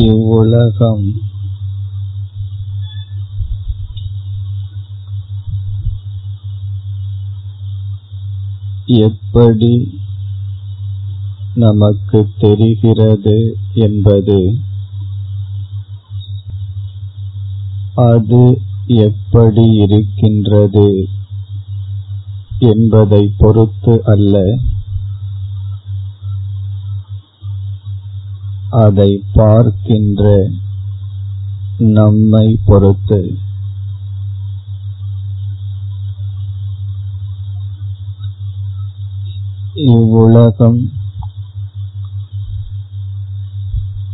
இவ்வுலகம். எப்படி நமக்கு தெரிகிறது என்பது அது எப்படி இருக்கின்றது என்பதை பொறுத்து அல்ல. அதை பார்க்கின்ற நம்மை பொறுத்து. இவ்வுலகம்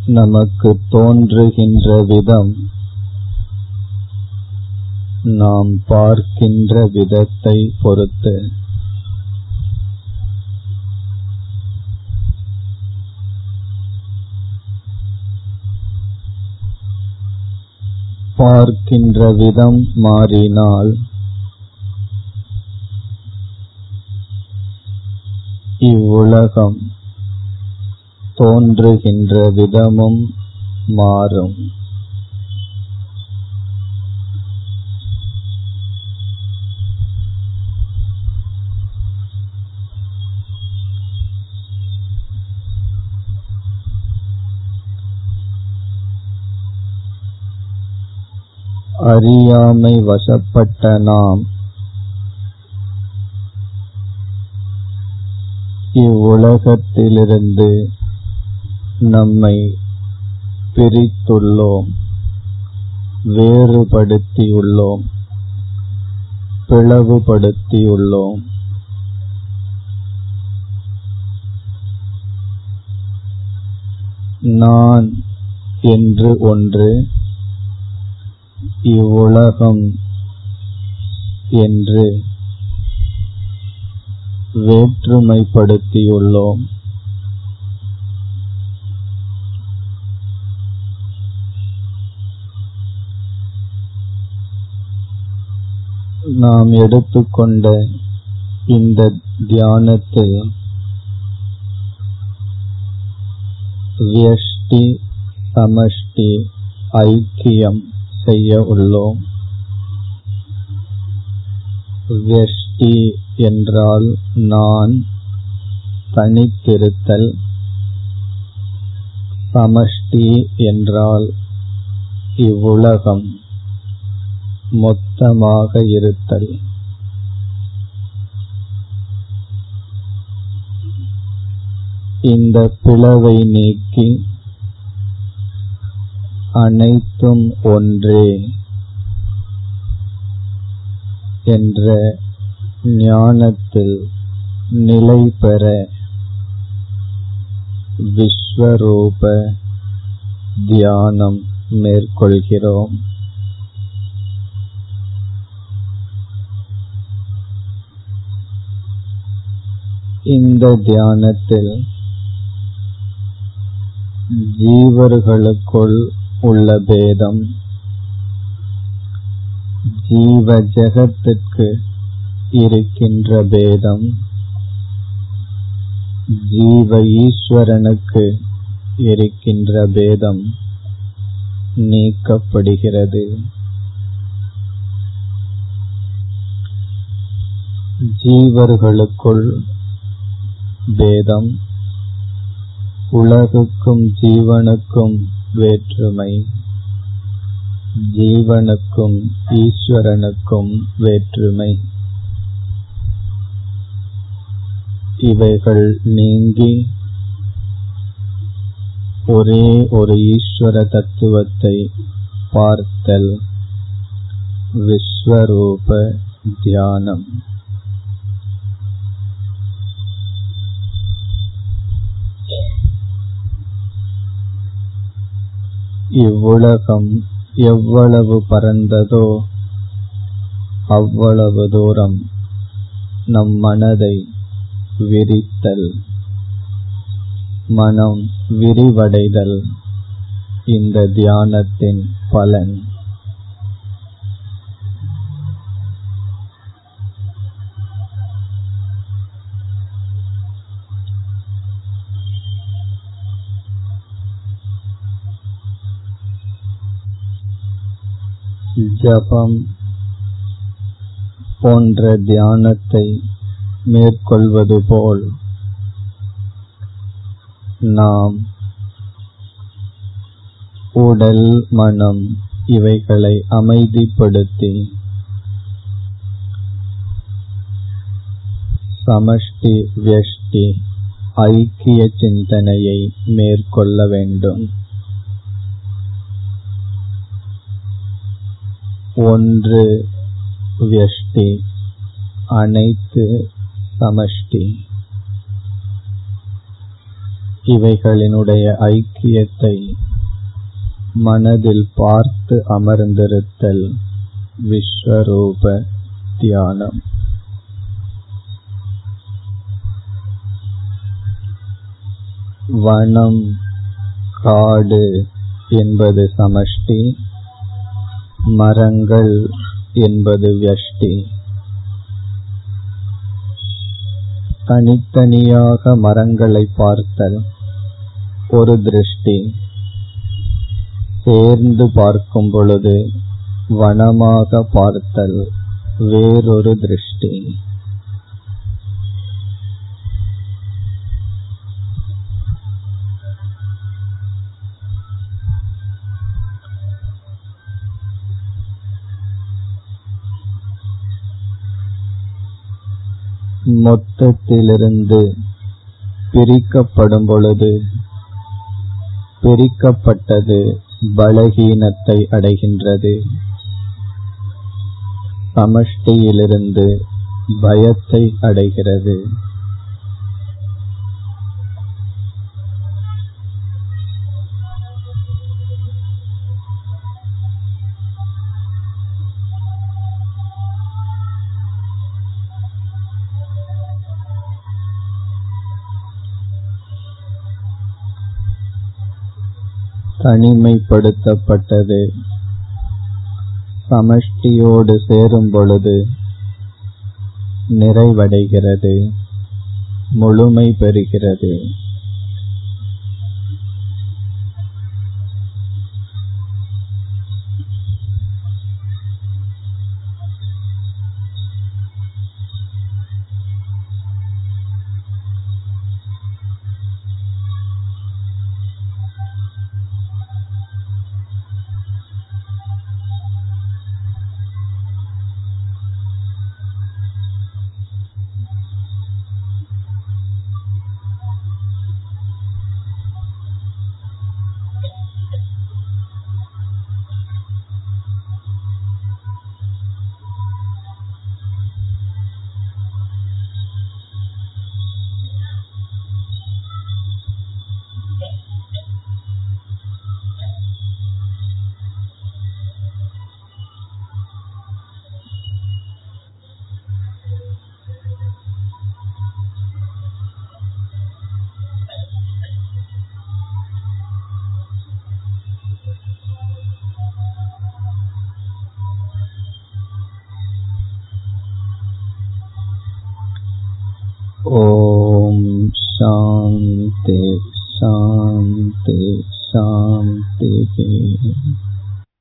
நமக்கு தோன்றுகின்ற விதம் நாம் பார்க்கின்ற விதத்தை பொறுத்து. பார்க்கின்ற விதம் மாறினால் இவ்வுலகம் தோன்றுகின்ற விதமும் மாறும். அறியாமை வசப்பட்ட நாம். இவ்வுலகத்திலிருந்து நம்மை பிரித்துள்ளோம். வேறுபடுத்தியுள்ளோம். பிளவுபடுத்தியுள்ளோம். நான் என்று ஒன்று இவ்வுலகம் என்று வேற்றுமைப்படுத்தியுள்ளோம். நாம் எடுத்துக்கொண்ட இந்த தியானத்தில் வியஷ்டி சமஷ்டி ஐக்கியம் செய்ய உள்ளோம். வெஷ்டி என்றால் நான் தனித்திருத்தல். சமஷ்டி என்றால் இவ்வுலகம் மொத்தமாக இருத்தல். இந்த பிளவை நீக்கி அனைத்தும் ஒன்றே என்ற ஞானத்தில் நிலை பெற விஸ்வரூப தியானம் மேற்கொள்கிறோம். இந்த தியானத்தில் ஜீவர்களுக்குள் உள்ள பேதம். ஜீவ ஜெகத்திற்கு இருக்கின்ற பேதம். ஜீவ ஈஸ்வரனுக்கு இருக்கின்ற பேதம் நீக்கப்படுகிறது. ஜீவர்களுக்குள் பேதம். உலகுக்கும் ஜீவனுக்கும் வேற்றுமை. ஜீவனுக்கும் ஈஸ்வரனுக்கும் வேற்றுமை. இவைகள் நீங்கி ஒரே ஒரு ஈஸ்வர தத்துவத்தை பார்த்தல். விஸ்வரூப தியானம். இவ்வுலகம் எவ்வளவு பரந்ததோ அவ்வளவு தூரம் நம் மனதை விரித்தல். மனம் விரிவடைதல் இந்த தியானத்தின் பலன். ஜபம் போன்ற தியானத்தை மேற்கொள்வது போல் நாம் உடல் மனம் இவைகளை அமைதிப்படுத்தி சமஷ்டி வியஷ்டி ஐக்கிய சிந்தனையை மேற்கொள்ள வேண்டும். ஒன்று வியஷ்டி அனைத்து சமஷ்டி. இவைகளினுடைய ஐக்கியத்தை மனதில் பார்த்து அமர்ந்திருத்தல் விஸ்வரூப தியானம். வனம் காடு என்பது சமஷ்டி. மரங்கள் என்பது வியஷ்டி. தனித்தனியாக மரங்களை பார்த்தல் ஒரு திருஷ்டி. சேர்ந்து பார்க்கும் பொழுது வனமாக பார்த்தல் வேறொரு திருஷ்டி. மொத்தத்திலிருந்து பிரிக்கப்படும் பொழுது பிரிக்கப்பட்டது பலகீனத்தை அடைகின்றது. சமஷ்டியிலிருந்து பயத்தை அடைகிறது. தனிமைப்படுத்தப்பட்டது. சமஷ்டியோடு சேரும் பொழுது நிறைவடைகிறது. முழுமை பெறுகிறது. ஓம் சாந்தி சாந்தி